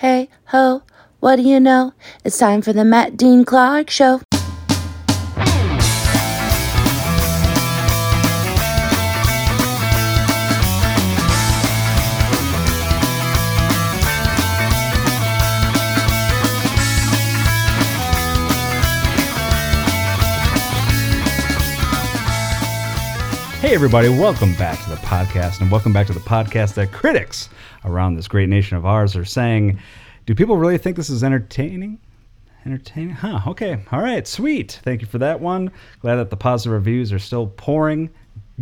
Hey ho, what do you know? It's time for the Matt Dean Clark Show. Hey, everybody, welcome back to the podcast, and welcome back to the podcast that critics around this great nation of ours are saying, Do people really think this is entertaining? Entertaining? Huh, okay. All right, sweet. Thank you for that one. Glad that the positive reviews are still pouring,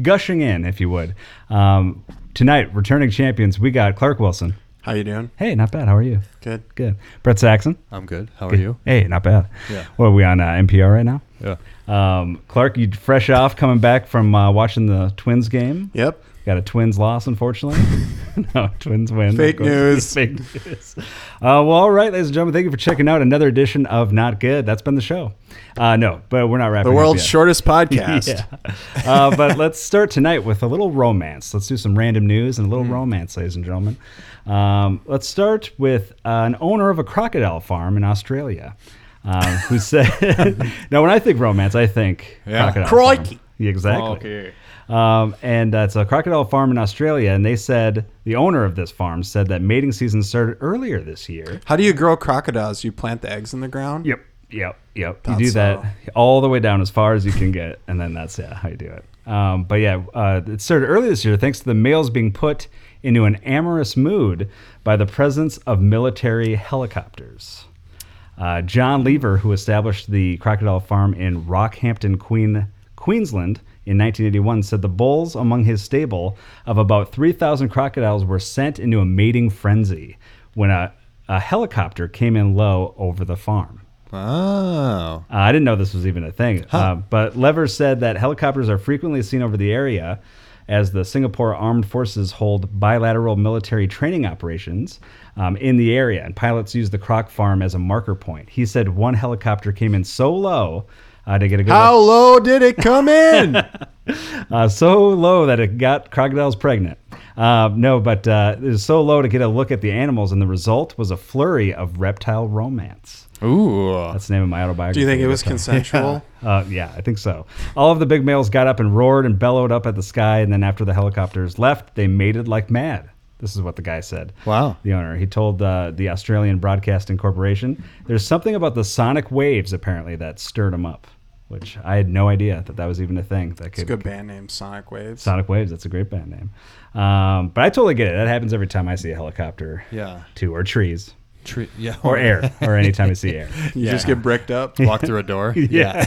gushing in, if you would. Um, tonight, returning champions, we got Clark Wilson. How you doing? Hey, not bad. How are you? Good. Good. Brett Saxon. I'm good. How are you? Hey, not bad. Yeah. What are we on uh, NPR right now? Yeah. Um, Clark, you fresh off coming back from uh, watching the Twins game. Yep. Got a Twins loss, unfortunately. no, Twins win. Fake news. Fake news. Uh, well, all right, ladies and gentlemen, thank you for checking out another edition of Not Good. That's been the show. Uh, no, but we're not wrapping The world's shortest podcast. Yeah. Uh, but let's start tonight with a little romance. Let's do some random news and a little Hmm. romance, ladies and gentlemen. Um, let's start with uh, an owner of a crocodile farm in Australia um, who said, Now, when I think romance, I think Yeah. crocodile. Crikey. farm. Yeah, exactly. Okay. Um, and uh, it's a crocodile farm in Australia, and they said the owner of this farm said that mating season started earlier this year. How do you grow crocodiles? You plant the eggs in the ground? Yep, yep, yep. Thought you do so. that all the way down as far as you can get, and then that's yeah how you do it. Um, but yeah, uh, it started early this year thanks to the males being put into an amorous mood by the presence of military helicopters. Uh, John Lever, who established the crocodile farm in Rockhampton, Queen, Queensland in 1981, said the bulls among his stable of about 3,000 crocodiles were sent into a mating frenzy when a, a helicopter came in low over the farm. Oh. Uh, I didn't know this was even a thing. Uh, but Lever said that helicopters are frequently seen over the area as the Singapore Armed Forces hold bilateral military training operations um, in the area, and pilots use the croc farm as a marker point. He said one helicopter came in so low uh, to get a good How low did it come in? uh, so low that it got crocodiles pregnant. Uh, no, but uh, it was so low to get a look at the animals, and the result was a flurry of reptile romance. Ooh. That's the name of my autobiography. do you think it was Reptile. consensual? Uh, yeah, I think so. All of the big males got up and roared and bellowed up at the sky, and then after the helicopters left, they mated like mad. This is what the guy said. Wow. The owner. He told uh, the Australian Broadcasting Corporation there's something about the sonic waves, apparently, that stirred him up, which I had no idea that that was even a thing. That could, It's a good band name, Sonic Waves. Sonic Waves, that's a great band name. Um, but I totally get it. That happens every time I see a helicopter, Yeah. too, or trees, Tree. Yeah. or air, or anytime I see air. you just get bricked up. Walk through a door. Yeah.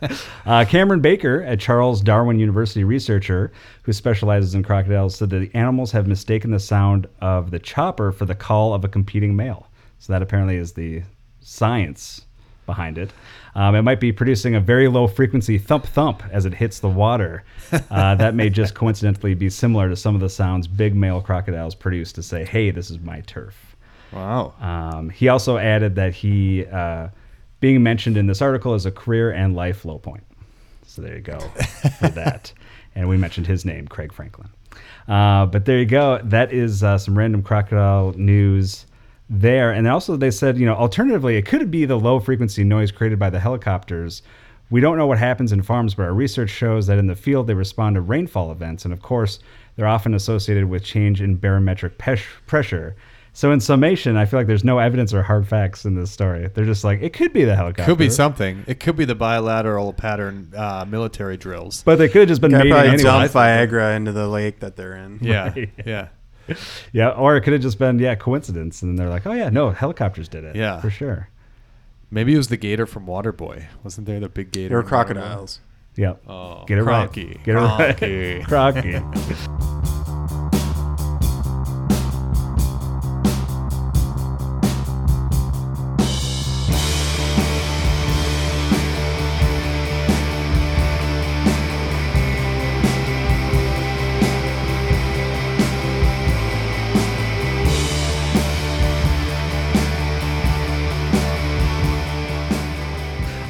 uh, Cameron Baker, a Charles Darwin University researcher who specializes in crocodiles, said that the animals have mistaken the sound of the chopper for the call of a competing male. So that apparently is the science behind it. Um, it might be producing a very low frequency thump thump as it hits the water. Uh, that may just coincidentally be similar to some of the sounds big male crocodiles produce to say, hey, this is my turf. Wow. Um, he also added that he, uh, being mentioned in this article, is a career and life low point. So there you go for that. And we mentioned his name, Craig Franklin. Uh, but there you go. That is uh, some random crocodile news there. And also, they said, you know, alternatively, it could be the low frequency noise created by the helicopters. We don't know what happens in farms, but our research shows that in the field they respond to rainfall events. And of course, they're often associated with change in barometric pesh- pressure. So, in summation, I feel like there's no evidence or hard facts in this story. They're just like, it could be the helicopter. Could be something. It could be the bilateral pattern uh, military drills. But they could have just been Guy mating probably anyway. dumped Viagra into the lake that they're in. Yeah. Right. Yeah. Yeah, or it could have just been yeah coincidence, and they're like, oh yeah, no, helicopters did it. Yeah. for sure. Maybe it was the gator from Waterboy. Wasn't there the big gator? They were in Waterboy? crocodiles. Yep. Oh, Get it Crocky. right. Get it Crocky. right. Crocky.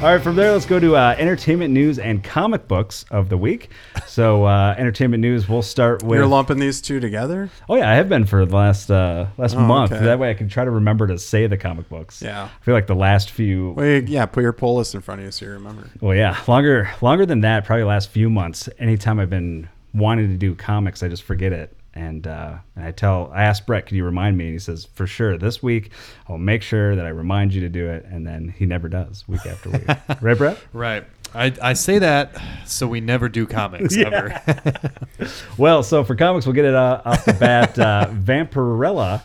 All right, from there, let's go to uh, entertainment news and comic books of the week. So, uh, entertainment news, we'll start with. You're lumping these two together? oh yeah, I have been for the last uh, last Oh, month. okay. That way, I can try to remember to say the comic books. Yeah. I feel like the last few. Wait, yeah, put your poll list in front of you so you remember. Well, yeah, longer longer than that. Probably last few months. Anytime I've been wanting to do comics, I just forget it. And uh, and I tell, I asked Brett, "Can you remind me?" And he says, "For sure. This week, I'll make sure that I remind you to do it." And then he never does, week after week. right, Brett? Right. I, I say that so we never do comics ever. Well, so for comics, we'll get it uh, off the bat. Uh, Vampirella,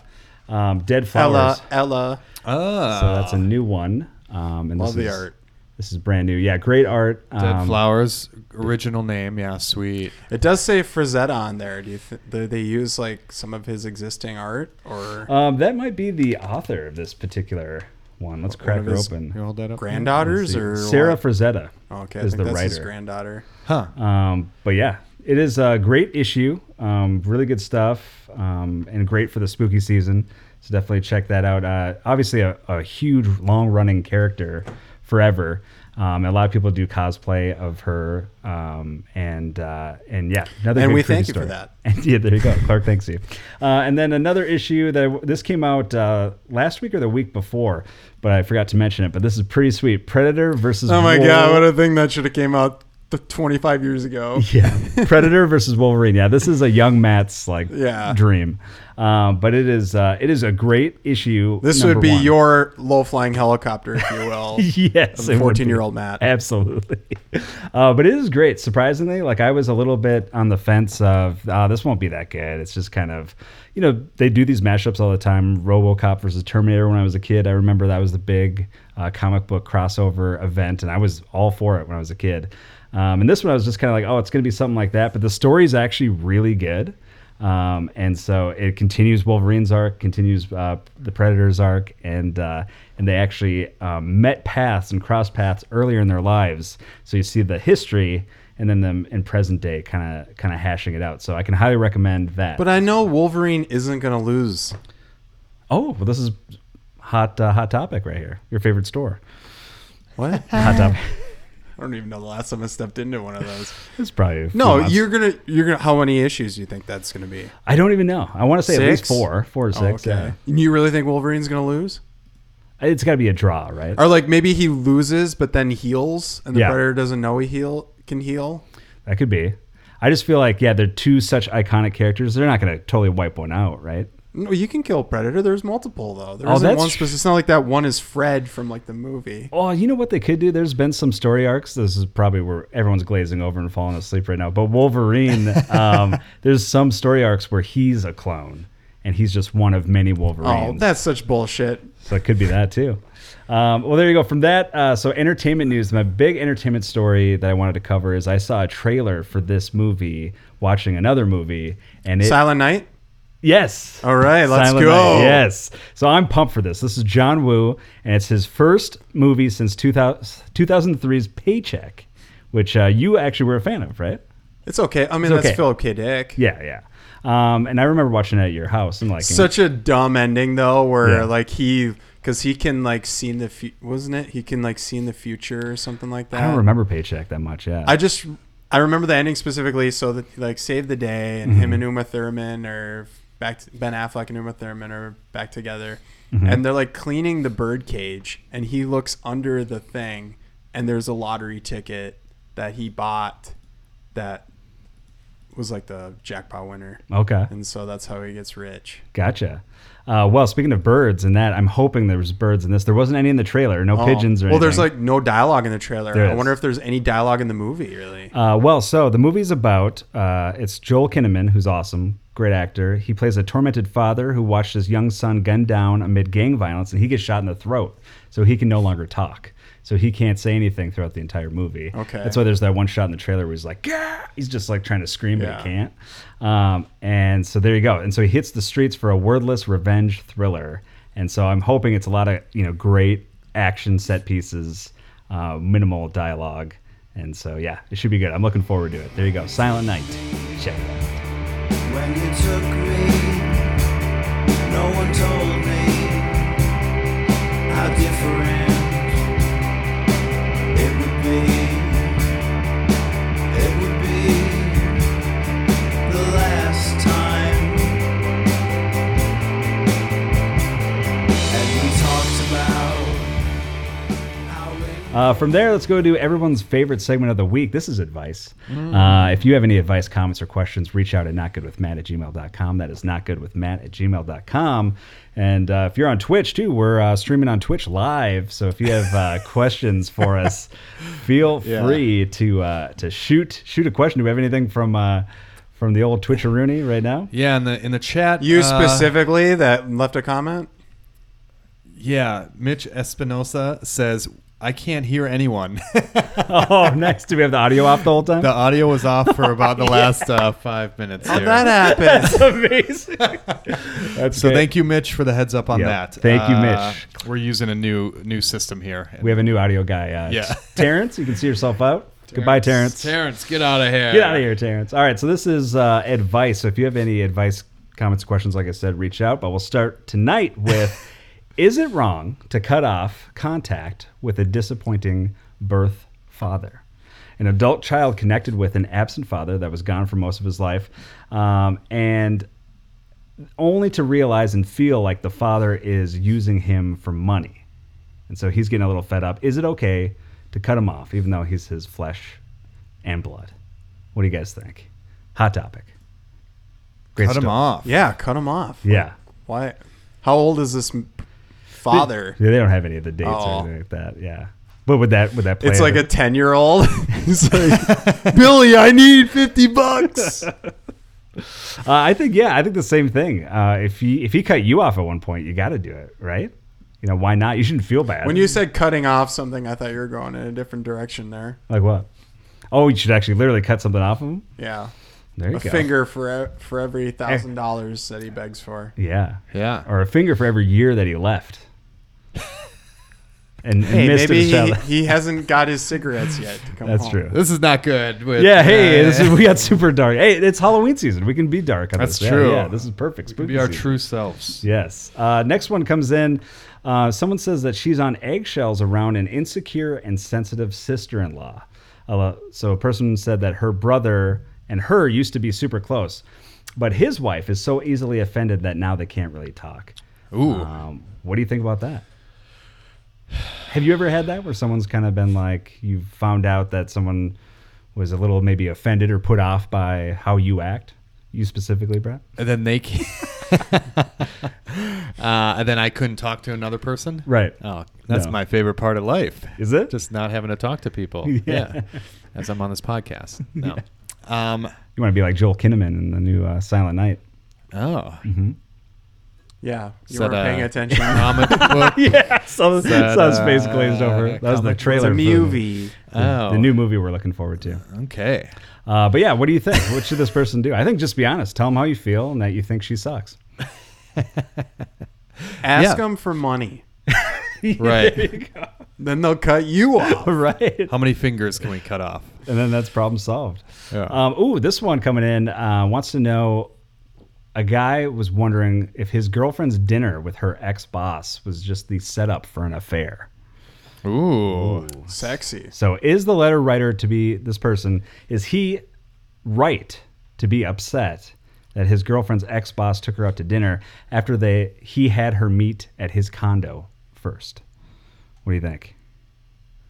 um, Dead Flowers. Ella, Ella. Ah. So that's a new one. Um, and Love this the is, art. This is brand new. Yeah, great art. Dead Um, Flowers, original name. Yeah, sweet. It does say Frazetta on there. Do you th- do they use like some of his existing art or Um, that might be the author of this particular one. Let's crack of her open. You hold that up. granddaughters or Sarah what? Frazetta Okay, I is think the that's his writer. granddaughter. Huh. Um, but yeah, it is a great issue. Um, really good stuff, um, and great for the spooky season. So definitely check that out. Uh, obviously, a, a huge, long-running character forever. Um, a lot of people do cosplay of her, um, and uh, and yeah, another And we thank you for that. And yeah, there you go. Clark thanks you. Uh, and then another issue that this came out uh, last week or the week before, but I forgot to mention it. But this is pretty sweet. Predator versus Oh my Wolf- god, what a thing that should have came out 25 years ago. yeah, Predator versus Wolverine. Yeah, this is a young Matt's like Yeah. dream, um, but it is uh, it is a great issue. This would be one. your low flying helicopter, if you will. yes, of it would be. 14 year old Matt. Absolutely, uh, but it is great. Surprisingly, like I was a little bit on the fence of uh, this won't be that good. It's just kind of, you know, they do these mashups all the time. RoboCop versus Terminator. When I was a kid, I remember that was the big uh, comic book crossover event, and I was all for it when I was a kid. Um, and this one, I was just kind of like, oh, it's going to be something like that. But the story is actually really good. Um, and so it continues Wolverine's arc, continues uh, the Predator's arc, and uh, and they actually um, met paths and crossed paths earlier in their lives. So you see the history, and then them in present day, kind of kind of hashing it out. So I can highly recommend that. But I know Wolverine isn't going to lose. oh, well, this is hot uh, hot topic right here. Your favorite store, What? hot topic. I don't even know the last time I stepped into one of those. it's probably a few No, months. you're gonna you're gonna. How many issues do you think that's gonna be? I don't even know. I want to say at least Six? four, four to Oh, six. okay. You really think Wolverine's gonna lose? Yeah, it's got to be a draw, right? Or like maybe he loses but then heals, and the Yeah. Predator doesn't know he heal can heal. That could be. I just feel like yeah, they're two such iconic characters. They're not going to totally wipe one out, right? No, you can kill Predator. There's multiple though. There Oh, isn't one specific. It's not like that one is Fred from like the movie. Oh, you know what they could do? There's been some story arcs. This is probably where everyone's glazing over and falling asleep right now. But Wolverine, um, there's some story arcs where he's a clone and he's just one of many Wolverines. Oh, that's such bullshit. So it could be that too. Um, well, there you go. From that, uh, so entertainment news. My big entertainment story that I wanted to cover is I saw a trailer for this movie, watching another movie, and it Silent Night. Yes. All right, let's Silent go. Night, Yes. So I'm pumped for this. This is John Woo, and it's his first movie since 2000, 2003's Paycheck, which uh, you actually were a fan of, right? It's okay. I mean, It's that's okay. Philip K. Dick. Yeah, yeah. Um, and I remember watching it at your house and like Such a dumb ending though, where Yeah. like he, because he can like see in the fu- wasn't it? He can like see in the future or something like that. I don't remember Paycheck that much. Yeah. I just I remember the ending specifically, so that like save the day, and Mm-hmm. him and Uma Thurman are back. To, ben Affleck and Uma Thurman are back together, Mm-hmm. and they're like cleaning the bird cage, and he looks under the thing, and there's a lottery ticket that he bought that was like the jackpot winner, okay. and so that's how he gets rich. Gotcha. Uh, well, speaking of birds and that, I'm hoping there was birds in this. There wasn't any in the trailer. No Oh. pigeons or well, there's like no dialogue in the trailer. I wonder if there's any dialogue in the movie. Really, Uh, well, so the movie's about uh, it's Joel Kinnaman, who's awesome, great actor. He plays a tormented father who watched his young son gunned down amid gang violence, and he gets shot in the throat, so he can no longer talk. So he can't say anything throughout the entire movie. Okay. That's why there's that one shot in the trailer where he's like, "Gah!" He's just like trying to scream, but Yeah. he can't. Um, and so there you go. And so he hits the streets for a wordless revenge thriller. And so I'm hoping it's a lot of you know great action set pieces, uh, minimal dialogue. And so, yeah, it should be good. I'm looking forward to it. There you go. Silent Night. Check it out. When you took me, no one told me how different be Uh, from there, let's go to everyone's favorite segment of the week. This is advice. Uh, if you have any advice, comments, or questions, reach out at notgoodwithmatt at gmail.com. That is notgoodwithmatt at gmail.com. And uh, if you're on Twitch, too, we're uh, streaming on Twitch live. So if you have uh, questions for us, feel Yeah. free to uh, to shoot shoot a question. Do we have anything from uh, from the old Twitcheroonie right now? Yeah, in the in the chat. You uh, specifically that left a comment. Yeah, Mitch Espinosa says I can't hear anyone. oh, nice. Do we have the audio off the whole time? the audio was off for about the last uh, five minutes. How'd that happen? That's amazing. That's So great. thank you, Mitch, for the heads up on Yeah. that. Thank you, Uh, Mitch. We're using a new new system here. We have a new audio guy. Uh, Yeah. Terrence, you can see yourself out. Goodbye, Terrence. Terrence, get out of here. Get out of here, Terrence. All right, so this is uh, advice. So if you have any advice, comments, questions, like I said, reach out. But we'll start tonight with Is it wrong to cut off contact with a disappointing birth father? An adult child connected with an absent father that was gone for most of his life, um, and only to realize and feel like the father is using him for money. And so he's getting a little fed up. Is it okay to cut him off, even though he's his flesh and blood? What do you guys think? Hot topic. Great Cut him off. yeah, cut him off. Yeah. Why? How old is this m- father? Yeah, they don't have any of the dates Oh. or anything like that. Yeah. But would that would that play It's like a into- ten year old. He's like, Billy, I need fifty bucks. Uh, I think yeah, I think the same thing. Uh, if he if he cut you off at one point, you got to do it, right? You know why not? You shouldn't feel bad. When you said cutting off something, I thought you were going in a different direction there. like what? Oh, you should actually literally cut something off of him. Yeah, There you a go. finger for e- for every thousand dollars that he begs for. Yeah. Yeah. Or a finger for every year that he left. And, and Hey, missed maybe he, he hasn't got his cigarettes yet. To come That's home. true. This is not good. With, Yeah, hey, uh, this is, we got super dark. Hey, it's Halloween season. We can be dark on That's this. Yeah, true. Yeah, this is perfect. Spooky Be our season. true selves. Yes. Uh, next one comes in. Uh, someone says that she's on eggshells around an insecure and sensitive sister-in-law. Uh, so a person said that her brother and her used to be super close, but his wife is so easily offended that now they can't really talk. Ooh. Um, what do you think about that? Have you ever had that where someone's kind of been like you found out that someone was a little maybe offended or put off by how you act? You specifically, Brett? And then they can uh, and then I couldn't talk to another person. Right. Oh, that's No. my favorite part of life. Is it? Just not having to talk to people. Yeah. Yeah. As I'm on this podcast. No. Um, You want to be like Joel Kinnaman in the new uh, Silent Night. oh. Yeah, you Is weren't paying a attention. Comic book. Yeah, so, that, so his face uh, glazed over. That was the trailer. it's a for movie. Oh. The new movie we're looking forward to. Okay. Uh, but yeah, what do you think? What should this person do? I think just be honest. Tell them how you feel and that you think she sucks. Ask Yeah. them for money, Right. then they'll cut you off. right. How many fingers can we cut off? And then that's problem solved. Yeah. Um, ooh, this one coming in uh, wants to know. A guy was wondering if his girlfriend's dinner with her ex boss was just the setup for an affair. Ooh. Sexy. So, is the letter writer to be this person? Is he right to be upset that his girlfriend's ex boss took her out to dinner after they he had her meet at his condo first? What do you think?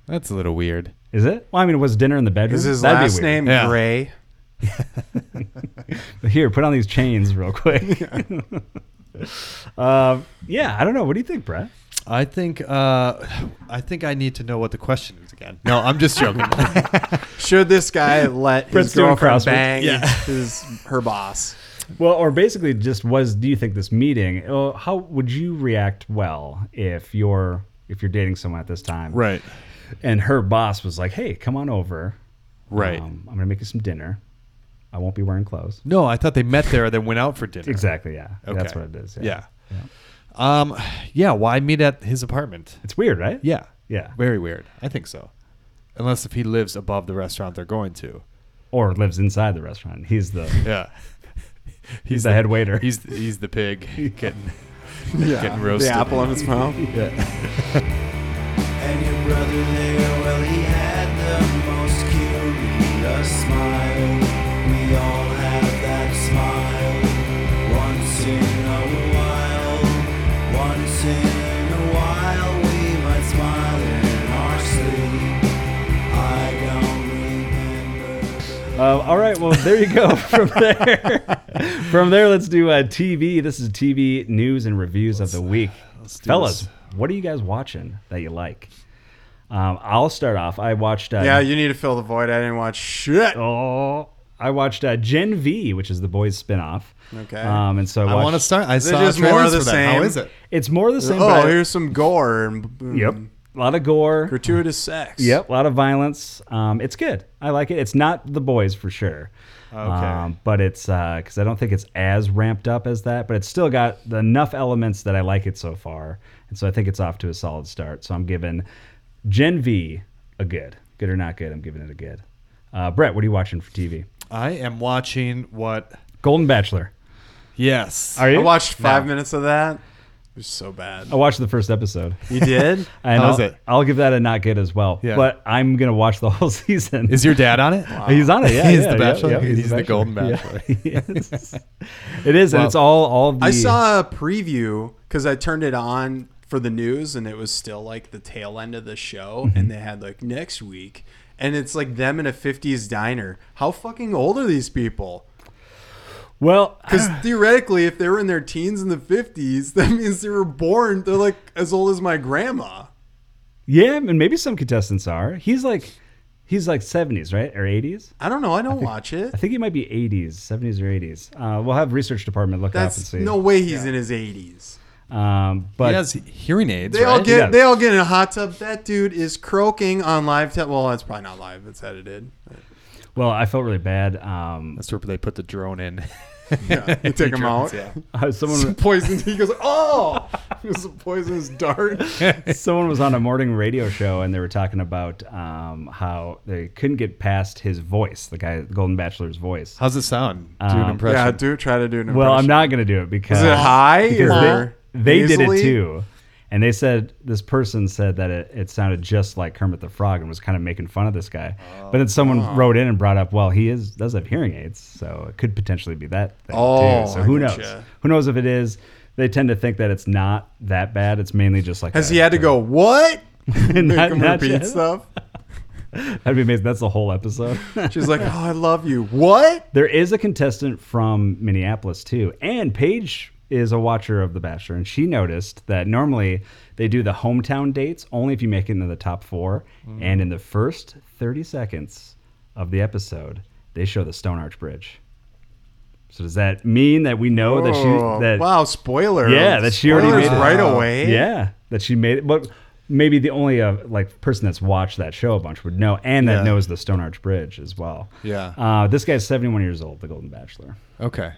That's a little weird. Is it? Well, I mean, was dinner in the bedroom? Is his That'd last weird. name Yeah. Gray? Here, put on these chains real quick. um, yeah, I don't know. What do you think, Brett? I think uh, I think I need to know what the question is again. No, I'm just joking. Should this guy let Brett's his doing girlfriend crosswords. bang Yeah. his her boss? Well, or basically, just was. Do you think this meeting? uh, How would you react? Well, if you're if you're dating someone at this time, right. and her boss was like, "Hey, come on over. Right. Um, I'm gonna make you some dinner. I won't be wearing clothes." No, I thought they met there and then went out for dinner. Exactly. Yeah. Okay. That's what it is. Yeah. Yeah. Um. Yeah. Why meet at his apartment? It's weird, right? Yeah. Yeah. Very weird. I think so. Unless if he lives above the restaurant they're going to. Or lives inside the restaurant. He's the Yeah. he's the head waiter. He's he's the pig getting Yeah, getting roasted. the apple in his mouth. And Uh, all right, well there you go. From there, from there, let's do uh, TV. This is TV news and reviews of the week, do fellas. this. What are you guys watching that you like? Um, I'll start off. I watched. Uh, Yeah, you need to fill the void. I didn't watch shit. Oh, I watched uh, Gen V, which is the boys spinoff. Okay. Um, and so I, I want to start. I it saw just more of the for that. How same? How is it? It's more of the same. oh, but I- here's some gore and boom, yep, a lot of gore. gratuitous sex. Yep, a lot of violence. Um, it's good. I like it. It's not the boys for sure. Okay. Um, but it's because I don't think it's as ramped up as that, but it's still got enough elements that I like it so far, and so I think it's off to a solid start. So I'm giving Gen V a good, good or not good. I'm giving it a good. Uh, Brett, what are you watching for TV? I am watching what? Golden Bachelor. Yes. Are you? I watched five No. minutes of that. It was so bad. I watched the first episode. You did? And How's I'll, it? I'll give that a not good as well. Yeah. But I'm gonna watch the whole season. Is your dad on it? He's on it. Yeah, He's yeah, the bachelor? yeah, He's the Bachelor. golden bachelor. he is. it is, and it's all all the. I saw a preview because I turned it on for the news and it was still like the tail end of the show Mm-hmm. and they had like next week and it's like them in a 50s diner. How fucking old are these people? Well, Because theoretically, if they were in their teens in the 50s, that means they were born, they're like as old as my grandma. yeah, and maybe some contestants are. He's like, he's like 70s, right, or 80s. I don't know. I don't watch it. I think he might be 80s, 70s or 80s. Uh, we'll have research department look it up and see. no way he's in his 80s. Um, but he has hearing aids, They all get they all get in a hot tub. That dude is croaking on live. Te- well, that's probably not live. It's edited. well, I felt really bad. Um, That's where they put the drone in. Yeah, you take him out. Yeah. uh, someone Some poison. He goes, oh, it was a poisonous dart. someone was on a morning radio show and they were talking about um, how they couldn't get past his voice, the guy, Golden Bachelor's voice. How's it sound? Do Um, an impression. Yeah, do try to do an impression. Well, I'm not going to do it because Is it high because or they, they did it too, and they said this person said that it, it sounded just like Kermit the Frog and was kind of making fun of this guy. Oh, but then someone Oh. wrote in and brought up, well, he is does have hearing aids, so it could potentially be that thing Oh, too. So I who knows? Who knows if it is? They tend to think that it's not that bad. It's mainly just like Has he had to go what? Make Not- him not repeat yet. stuff. That'd be amazing. That's the whole episode. She's like, oh, I love you. What? There is a contestant from Minneapolis too, and Paige is a watcher of The Bachelor, and she noticed that normally they do the hometown dates only if you make it into the top four, and in the first thirty seconds of the episode, they show the Stone Arch Bridge. So does that mean that we know that Oh, she that wow, spoiler. yeah that she already made it right away. Yeah, that she made it, but. Maybe the only uh, like person that's watched that show a bunch would know, and that Yeah. knows the Stone Arch Bridge as well. Yeah. Uh, this guy's 71 years old, the Golden Bachelor. Okay.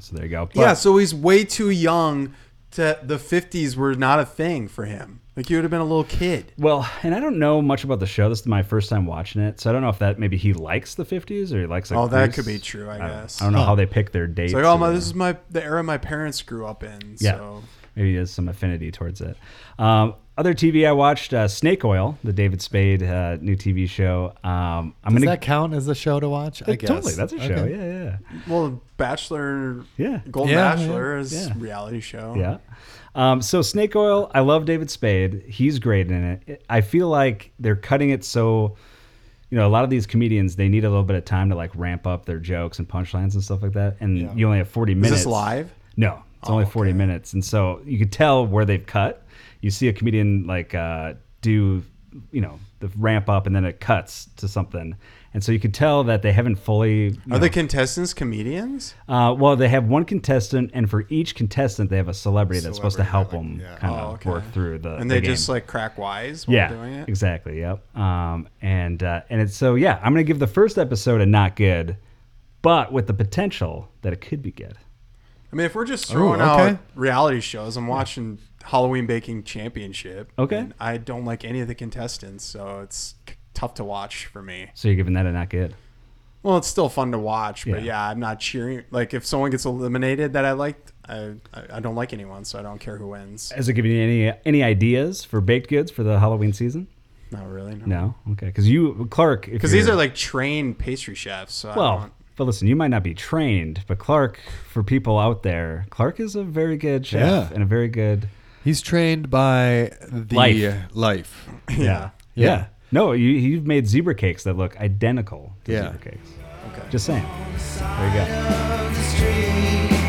So there you go. yeah, so he's way too young. To the 50s were not a thing for him. Like he would have been a little kid. well, and I don't know much about the show. This is my first time watching it, so I don't know if that maybe he likes the 50s or he likes. Like, Oh, that could be true, I don't- guess. I don't know how they pick their dates. It's like, oh my, this is my the era my parents grew up in. Yeah. So maybe there's some affinity towards it. Um, other TV I watched, uh, Snake Oil, the David Spade uh, new TV show. Um, I'm Does gonna that count as a show to watch? I guess. totally that's a show. Okay. Yeah, yeah, well, Bachelor, yeah. Golden Yeah, Bachelor is yeah. reality show. Yeah. Um, so Snake Oil, I love David Spade. He's great in it. I feel like they're cutting it so, you know, a lot of these comedians they need a little bit of time to like ramp up their jokes and punchlines and stuff like that. And Yeah. you only have forty Is minutes. this live? No, it's Oh, only forty okay. minutes, and so you could tell where they've cut. You see a comedian like uh, do, you know, the ramp up, and then it cuts to something. And so you could tell that they haven't fully. Are the contestants comedians? uh, well, they have one contestant, and for each contestant, they have a celebrity that's supposed to help Celebrity, them yeah. kind Oh, of okay. work through the. And the they game. just like crack wise while yeah, doing it? exactly. Yep. Um, and uh, and it's so yeah, I'm gonna give the first episode a not good, but with the potential that it could be good. I mean, if we're just throwing okay. out reality shows, I'm watching Halloween Baking Championship. Okay. and I don't like any of the contestants, so it's c- tough to watch for me. So you're giving that a not good. Well, it's still fun to watch, but Yeah. yeah, I'm not cheering. Like if someone gets eliminated that I liked, I, I I don't like anyone, so I don't care who wins. Has it given you any any ideas for baked goods for the Halloween season? Not really, no. No. Okay. Because you, Clark, Because these are like trained pastry chefs. So I well. don't, But listen, you might not be trained, but Clark, for people out there, Clark is a very good chef Yeah. and a very good He's trained by the Life. life. yeah. Yeah. No, you you've made zebra cakes that look identical to Yeah. zebra cakes. Okay. Just saying. There you go.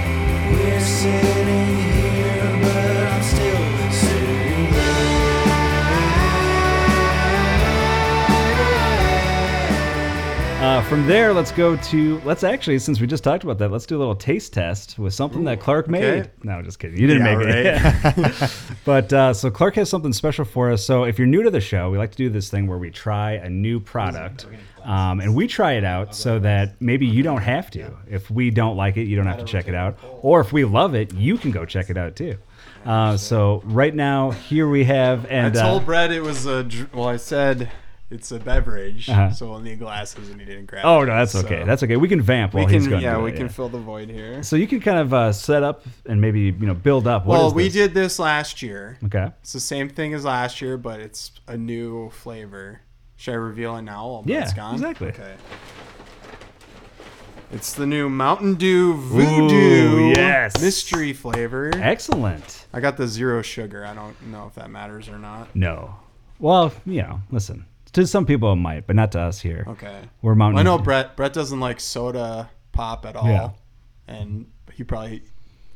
From there, let's go to. Let's actually, since we just talked about that, let's do a little taste test with something that Clark made. okay. No, just kidding. You didn't Yeah, make it. but uh, so Clark has something special for us. So if you're new to the show, we like to do this thing where we try a new product, um, and we try it out so that maybe you don't have to. If we don't like it, you don't have to check it out. Or if we love it, you can go check it out too. Uh, so right now, here we have, and I told uh, Brett it was a. Well, I said it's a beverage, Uh-huh. so we'll need glasses, and he didn't grab. oh it, no, that's so okay. That's okay. We can vamp we while he's can. going. Yeah, to we it, can fill the void here. So you can kind of uh, set up and maybe you know build up. What well, is we this? did this last year. Okay. It's the same thing as last year, but it's a new flavor. Should I reveal it now? While Yeah, Brett's gone? exactly. Okay. It's the new Mountain Dew Voodoo Ooh, yes. mystery flavor. Excellent. I got the zero sugar. I don't know if that matters or not. No. Well, you know, listen. To some people it might, but not to us here. Okay. We're Mountain. Well, I know Brett. Brett doesn't like soda pop at all, Yeah. and he probably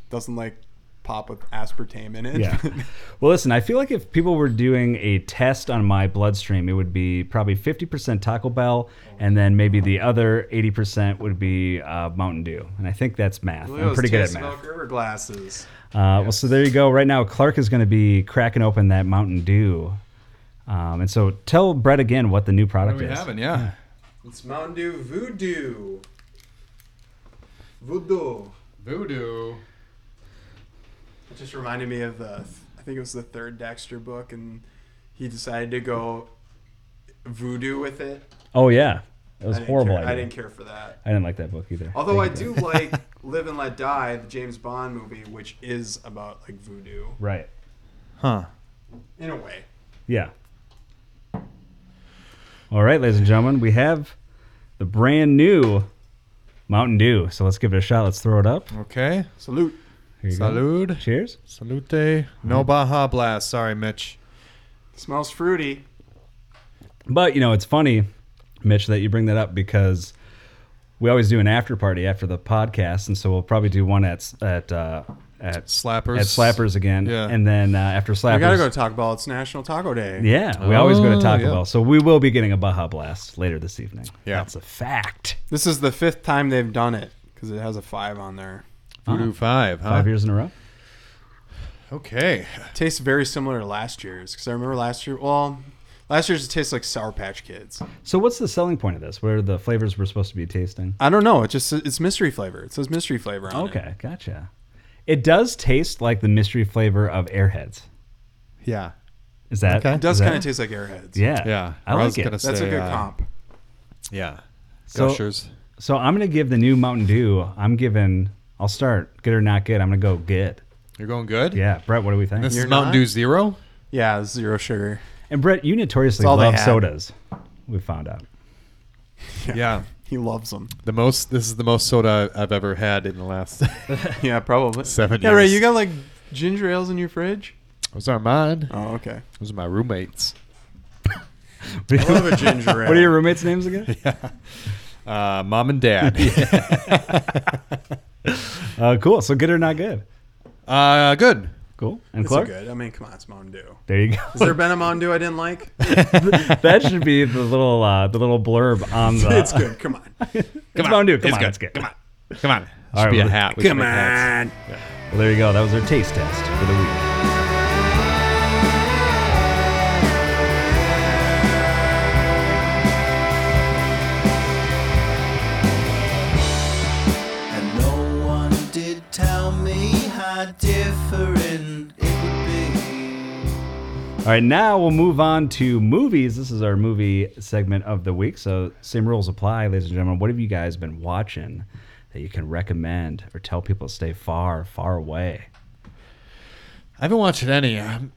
doesn't like pop with aspartame in it. Yeah. Well, listen. I feel like if people were doing a test on my bloodstream, it would be probably fifty percent Taco Bell, and then maybe the other eighty percent would be uh, Mountain Dew. And I think that's math. I'm pretty good at math. River glasses. Uh, Well, so there you go. Right now, Clark is going to be cracking open that Mountain Dew. Um, and so tell Brett again what the new What product are we is. having? Yeah. It's Mountain Dew Voodoo. Voodoo. Voodoo. It just reminded me of the, I think it was the third Dexter book, and he decided to go voodoo with it. Oh yeah, it was I horrible. Care, I didn't care for that. I didn't like that book either. Although I Thank you, do like Live and Let Die, the James Bond movie, which is about like voodoo Right. Huh. in a way. Yeah. All right, ladies and gentlemen, we have the brand new Mountain Dew. So let's give it a shot. Let's throw it up. Okay. Salute. Here you go. Salud. Cheers. Salute. No Baja Blast. Sorry, Mitch. Smells fruity. But you know, it's funny, Mitch, that you bring that up because we always do an after party after the podcast, and so we'll probably do one at at uh, at Slappers. at Slappers again, Yeah. and then uh, after Slappers, We gotta go to Taco Bell. It's National Taco Day. Yeah, we always go to Oh, Taco yeah. Bell, so we will be getting a Baja Blast later this evening. Yeah. that's a fact. This is the fifth time they've done it because it has a five on there. Voodoo 5, huh? Five years in a row. Okay. tastes very similar to last year's because I remember last year. Well, last year's it tastes like Sour Patch Kids. So, what's the selling point of this? What are the flavors we're supposed to be tasting? I don't know. It just it's mystery flavor. It says mystery flavor on it. Okay, gotcha. It does taste like the mystery flavor of Airheads. Yeah. Is that? Okay. It does kind of taste like Airheads. Yeah, Yeah. I I like it. gonna that's a good uh, comp. Yeah. So- Gushers. So I'm gonna give the new Mountain Dew. I'm giving. I'll start. Good or not good. I'm gonna go good. You're going good? Yeah, Brett. What do we think? This You're is Mountain not? Dew Zero? Yeah, zero sugar. and Brett, you notoriously all love sodas. We found out. Yeah. He loves them. The most. This is the most soda I've ever had in the last yeah, probably. seven Yeah, years. Ray, you got like ginger ales in your fridge? Those are mine. Oh, okay. Those are my roommates. I love a ginger ale. What are your roommates' names again? Uh, mom and dad. Uh, cool. So good or not good. uh, good. Cool. And It's Clark. good. I mean, come on, it's Mountain Dew. There you go. Has there been a Mountain Dew I didn't like? that should be the little uh, the little blurb on the. it's good. Come on. It's Mountain Dew. Come It's on, good. it's good. Come on. Come on. Should right, be a hat. We Come make hats. on. Well, there you go. That was our taste test for the week. All right, now we'll move on to movies. This is our movie segment of the week. So, same rules apply, ladies and gentlemen. What have you guys been watching that you can recommend or tell people to stay far, far away? I haven't watched any. I'm,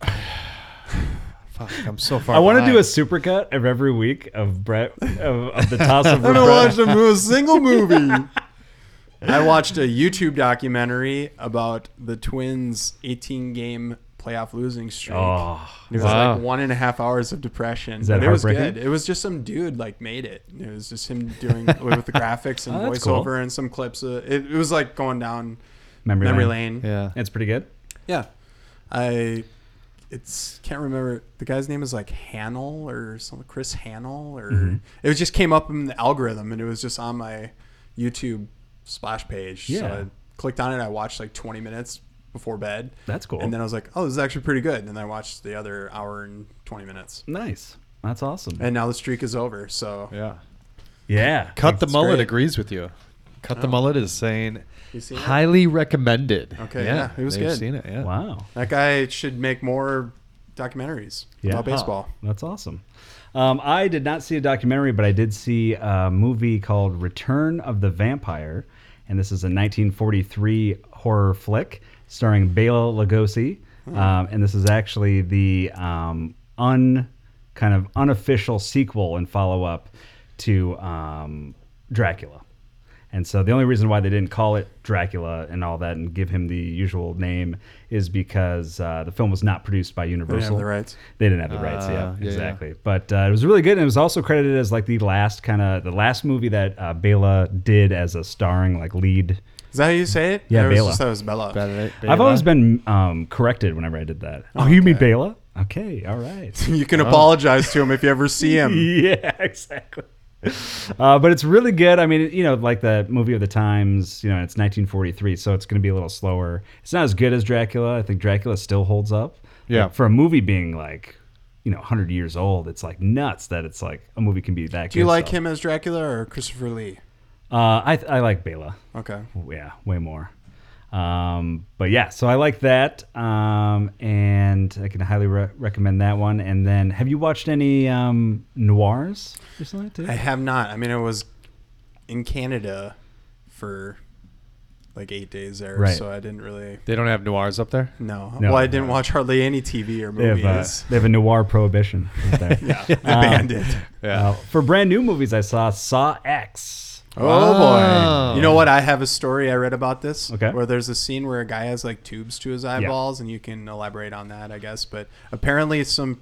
fuck, I'm so far. I want to do a behind. supercut of every week of Brett of, of the toss of I haven't watched a, mo- a single movie. I watched a YouTube documentary about the Twins' 18 game playoff losing streak. Oh, It was Wow. like one and a half hours of depression. Is that but it was good. It was just some dude like made it. It was just him doing with the graphics and Oh, that's cool. voiceover and some clips. Of, it, it was like going down memory, memory lane. lane. Yeah. It's pretty good. Yeah. I it's can't remember the guy's name is like Hannell or some Chris Hannell or Mm-hmm. it was just came up in the algorithm and it was just on my YouTube splash page. Yeah. So I clicked on it, I watched like twenty minutes before bed. That's cool. And then I was like, Oh, this is actually pretty good. And then I watched the other hour and twenty minutes. nice. That's awesome. And now the streak is over. So Yeah. yeah. Cut the mullet great. agrees with you. Cut the Oh. mullet is saying you see highly recommended. Okay, yeah, it was they've good. Seen it, yeah. Wow. that guy should make more documentaries Yeah. about baseball. That's awesome. Um, I did not see a documentary, but I did see a movie called Return of the Vampire, and this is a 1943 horror flick starring Bela Lugosi, um, and this is actually the um, un kind of unofficial sequel and follow up to um, Dracula. And so the only reason why they didn't call it Dracula and all that and give him the usual name is because uh, the film was not produced by They Universal. didn't have the rights. They didn't have the rights. Ah, Yeah, yeah, yeah. exactly. But uh, it was really good, and it was also credited as like the last kind of the last movie that uh, Bela did as a starring like lead. Is that how you say it? Yeah, I was Bela. just thought was Bella. Bela- I've always been um, corrected whenever I did that. Oh, you mean Okay. Bela? Okay, all right. You can apologize to him if you ever see him. yeah, exactly. Uh, but it's really good. I mean, you know, like the movie of the times. You know, it's 1943, so it's going to be a little slower. It's not as good as Dracula. I think Dracula still holds up. Yeah. Like, for a movie being like, you know, 100 years old, it's like nuts that it's like a movie can be that. Do you like still. him as Dracula or Christopher Lee? Uh, I I like Bela. Okay. Yeah, way more. Um, but yeah, so I like that, um, and I can highly re- recommend that one. And then, have you watched any um, noirs recently too? I have not. I mean, I was in Canada for like eight days there, Right. so I didn't really. They don't have noirs up there? No. No, well, I didn't no. watch hardly any TV or They have, movies. uh, they have a noir prohibition. Right there. yeah, they banned it. Uh, for brand new movies, I saw Saw X. Oh Wow. boy! You know what? I have a story I read about this. Okay. Where there's a scene where a guy has like tubes to his eyeballs, and you can elaborate on that, I guess. But apparently, some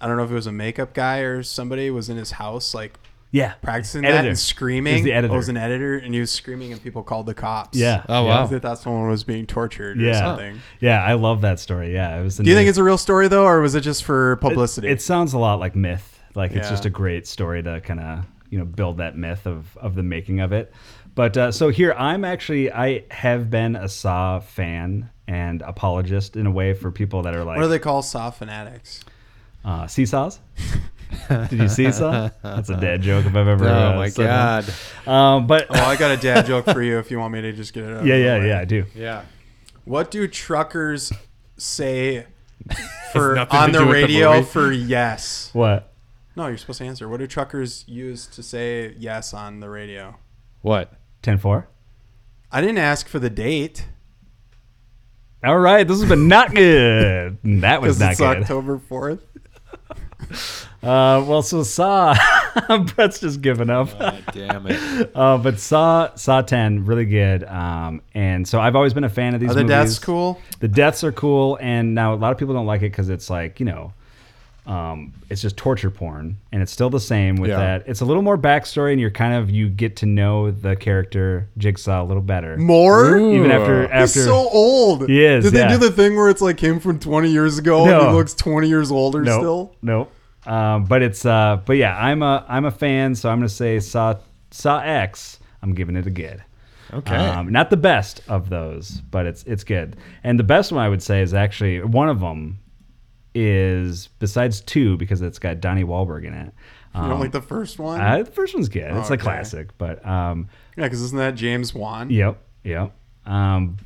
I don't know if it was a makeup guy or somebody was in his house, like Yeah, practicing Editor. that and It was screaming. the editor. It was an editor, and he was screaming, and people called the cops. Yeah. Oh, yeah. wow. That that someone was being tortured or Yeah. something. Yeah, I love that story. Yeah, it was. Do you think it's a real story though, or was it just for publicity? It, it sounds a lot like myth. Like it's just a great story to kind of you know build that myth of of the making of it. But uh, so here I'm actually I have been a Saw fan and apologist in a way for people that are like what do they call Saw fanatics? uh, seesaws. Did you see Saw? That's a dad joke if I've ever. Oh, uh, my said one. God. Um, but Oh, I got a dad joke for you if you want me to just get it out. yeah, yeah, yeah, I do. Yeah. What do truckers say for on the do with the radio for yes? What? No, you're supposed to answer. What do truckers use to say yes on the radio? What? 10-4? I didn't ask for the date All right, this has been not good. That was not it's good. October fourth. Uh, well, so Saw, Brett's just giving up. God damn it. Uh, but Saw Saw Ten really good. Um, and so I've always been a fan of these. Are the movies. deaths cool? The deaths are cool, and now a lot of people don't like it because it's like you know, um, it's just torture porn, and it's still the same with Yeah. that. It's a little more backstory, and you're kind of you get to know the character Jigsaw a little better. More? Even after He's after so old. He is, Did they yeah. do the thing where it's like him from 20 years ago and No. he looks 20 years older Nope. still? Nope. Um, but it's uh, but yeah, I'm a I'm a fan, so I'm gonna say Saw Saw X. I'm giving it a good. Okay. Um, not the best of those, but it's it's good. And the best one I would say is actually one of them is besides two because it's got Donnie Wahlberg in it. You Um, don't like the first one? uh, the first one's good. It's a classic, but um, yeah, because isn't that James Wan? Yep, yep. Um,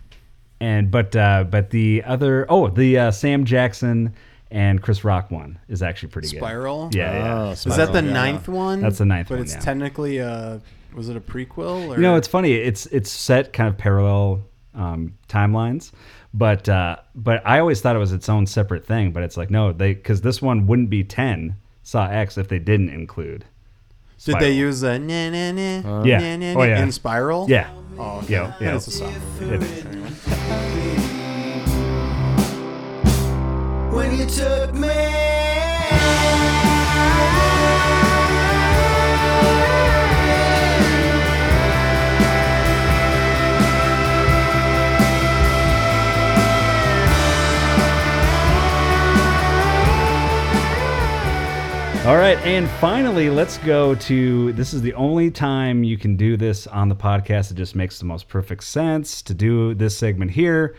and but uh, but the other oh the uh, Sam Jackson and Chris Rock one is actually pretty good. Spiral? Yeah, yeah. Oh, Is that the Yeah. ninth one? That's the ninth but one, But it's yeah. technically a. Was it a prequel? Or? You know, it's funny. It's it's set kind of parallel um, timelines, but uh, but I always thought it was its own separate thing. But it's like no, they because this one wouldn't be ten Saw X if they didn't include. Did they use a na na na Yeah. na na Oh, yeah. in Spiral? Yeah, Oh, okay. Yeah, yeah. That's a song. it is. Anyway. you took me. All right, and finally, let's go to this is the only time you can do this on the podcast. It just makes the most perfect sense to do this segment here.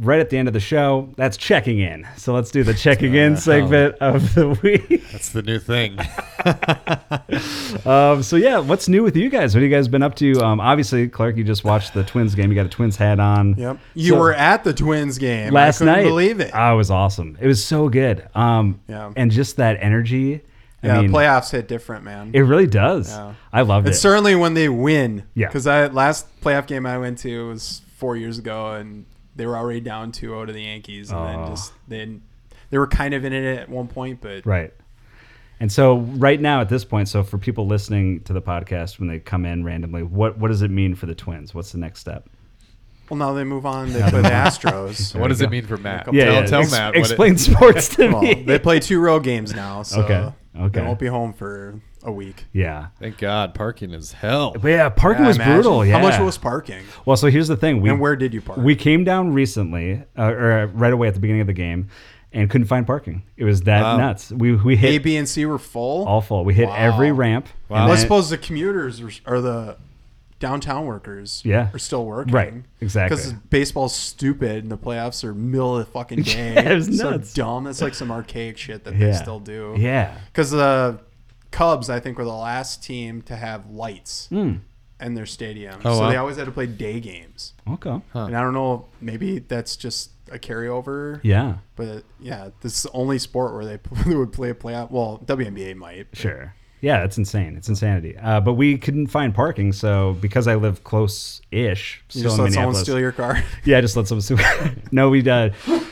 Right at the end of the show, that's checking in. So let's do the checking in segment of the week. That's the new thing. Um, so yeah, what's new with you guys? What have you guys been up to? Um, obviously, Clark, you just watched the Twins game. You got a Twins hat on. Yep. You So- were at the Twins game last I couldn't night. Believe it. Oh, it was awesome. It was so good. Um, Yeah. and just that energy. I yeah, mean, playoffs hit different, man. it really does. Yeah. I loved And it. certainly when they win. Yeah. Because I last playoff game I went to was four years ago, and they were already down 2-0 to the Yankees, and Oh. then just then they were kind of in it at one point, but Right. And so right now at this point, so for people listening to the podcast when they come in randomly, what what does it mean for the Twins? What's the next step? well now they move on. They play the Astros. what does we it mean for Matt? Yeah, tell, yeah. tell Ex- Matt. what it- explain sports to well, me. they play two row games now, so Okay, okay. they won't be home for a week. yeah. Thank God, parking is hell. But yeah, parking Yeah, was imagine. brutal. Yeah. How much was parking? Well, so here's the thing. We, and where did you park? We came down recently, uh, or right away at the beginning of the game, and couldn't find parking. It was that Wow. nuts. We we hit A, B, and C were full. all full. We hit Wow. every ramp. Wow. and well, I then- suppose the commuters are, are the downtown workers. Yeah. are still working. Right, exactly. Because baseball's stupid and the playoffs are middle of the fucking day. Yeah, it was so nuts. dumb. It's like some archaic shit that yeah. they still do. Yeah. Because the Cubs, I think, were the last team to have lights Mm. in their stadium. Oh, so wow. they always had to play day games. Okay. And I don't know, maybe that's just a carryover. Yeah. But yeah, this is the only sport where they, they would play a playoff. Well, WNBA might. Sure. Yeah, it's insane. It's insanity. Uh, but we couldn't find parking, so because I live close-ish, You still just in let someone Minneapolis. steal your car. yeah, just let someone. steal. no, we uh,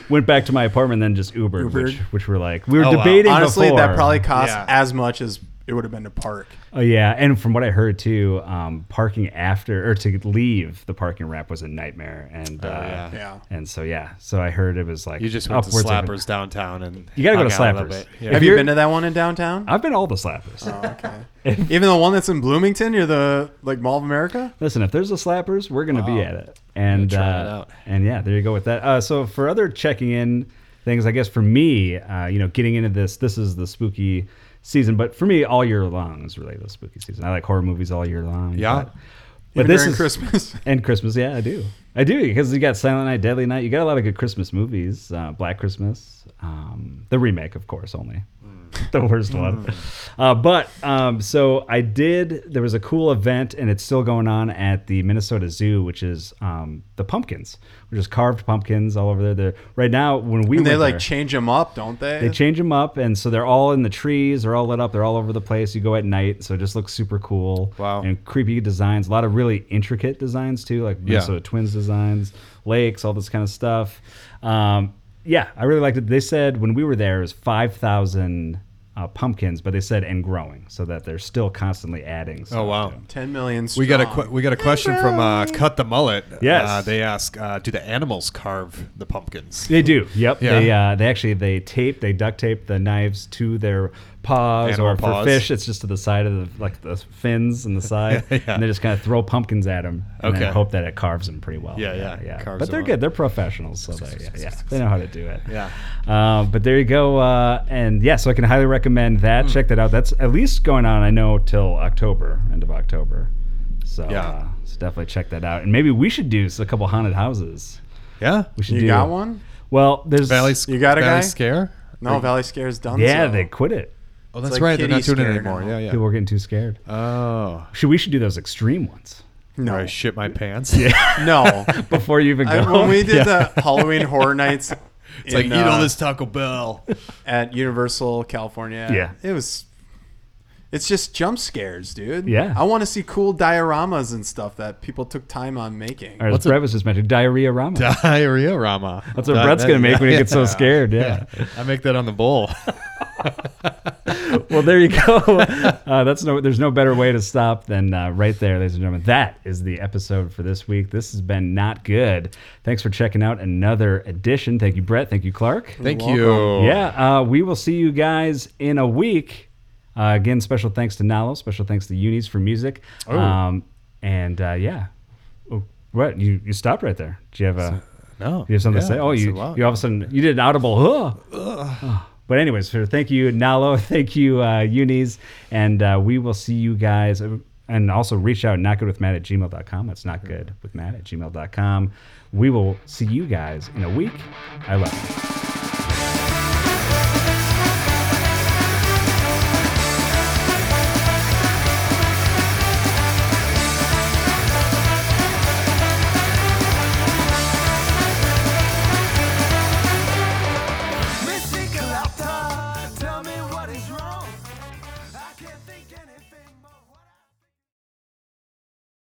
went back to my apartment, then just Ubered, which Ubered? which were like we were Oh, wow. debating. Honestly, before. that probably cost Yeah. as much as it would have been to park. Oh yeah, and from what I heard too, um, parking after or to leave the parking ramp was a nightmare, and uh, yeah. Yeah. and so yeah, so I heard it was like You just went to upwards of- Slappers downtown and You gotta go to hung out a little Slappers. Yeah. Have you been to that one in downtown? I've been all the slappers. Oh, okay. Even the one that's in Bloomington, you're the like Mall of America. Listen, if there's a slappers, we're gonna be at it, and try uh, it out. and yeah, there you go with that. Uh, so for other checking in things, I guess for me, uh, you know, getting into this, this is the spooky season, but for me, all year long is really the spooky season. I like horror movies all year long. Yeah. but, but this is Christmas. and Christmas. Yeah, I do. I do because you got Silent Night, Deadly Night. You got a lot of good Christmas movies. Uh, Black Christmas, um, the remake, of course, only the worst one. Uh, but um, so I did. There was a cool event, and it's still going on at the Minnesota Zoo, which is um, the pumpkins, which is carved pumpkins all over there. They're, right now, when we and they like there- change them up, don't they? they change them up, and so they're all in the trees. They're all lit up. They're all over the place. You go at night, so it just looks super cool. Wow. And creepy designs. A lot of really intricate designs too, like Yeah. Minnesota Twins designs, lakes, all this kind of stuff. Um, yeah, I really liked it. They said when we were there, it was five thousand uh, pumpkins, but they said and growing, so that they're still constantly adding. stuff Oh wow. to 'em. Ten million. We got a strong. que- we got a question from uh, Cut the Mullet. Yes. Uh, they ask, uh, do the animals carve the pumpkins? They do. Yep. Yeah. They uh, they actually they tape they duct tape the knives to their paws, Animal or for fish it's just to the side of the like the fins and the side, Yeah. and they just kind of throw pumpkins at them and Okay. hope that it carves them pretty well. Yeah, yeah, yeah. carves But they're good. up. They're professionals, so they yeah, yeah they know how to do it. Yeah. Um, but there you go. Uh, and yeah, so I can highly recommend that. Hmm. Check that out. That's at least going on. I know till October, end of October. So Yeah. uh, so definitely check that out. And maybe we should do a couple haunted houses. Yeah. We should You do got one? Well, there's Valley, You got a Valley guy? Scare? No, Valley Scare's done. Yeah, so. they quit it. Oh, that's like right. They're not kitty doing it anymore. now. Yeah, yeah. People are getting too scared. Oh. Should we should do those extreme ones No, Where I shit my pants. Yeah, no. before you even go? I, when we did Yeah. the Halloween Horror Nights, It's like, in, eat all uh, this Taco Bell. at Universal California. Yeah. it was. It's just jump scares, dude. Yeah. I want to see cool dioramas and stuff that people took time on making. Or as What's a- Brett was just mentioning, diarrhea rama. Diarrhea Rama. That's what Brett's gonna make when he gets so scared, yeah. I make that on the bowl. well, there you go. Uh, that's no. There's no better way to stop than uh, right there, ladies and gentlemen. That is the episode for this week. This has been not good. Thanks for checking out another edition. Thank you, Brett. Thank you, Clark. Thank You're. Yeah, uh, we will see you guys in a week. Uh, again, special thanks to Nalo. Special thanks to Unis for music. Oh. Um, and uh, yeah, oh, what you you stopped right there? Do you have a? No. You have something to say? Oh, you you all of a sudden you did an audible. Huh. But anyways, so thank you, Nalo. Thank you, uh, Unis. And uh, we will see you guys. And also reach out, notgoodwithmatt at gmail.com. That's not good with Matt at gmail.com. We will see you guys in a week. I love you.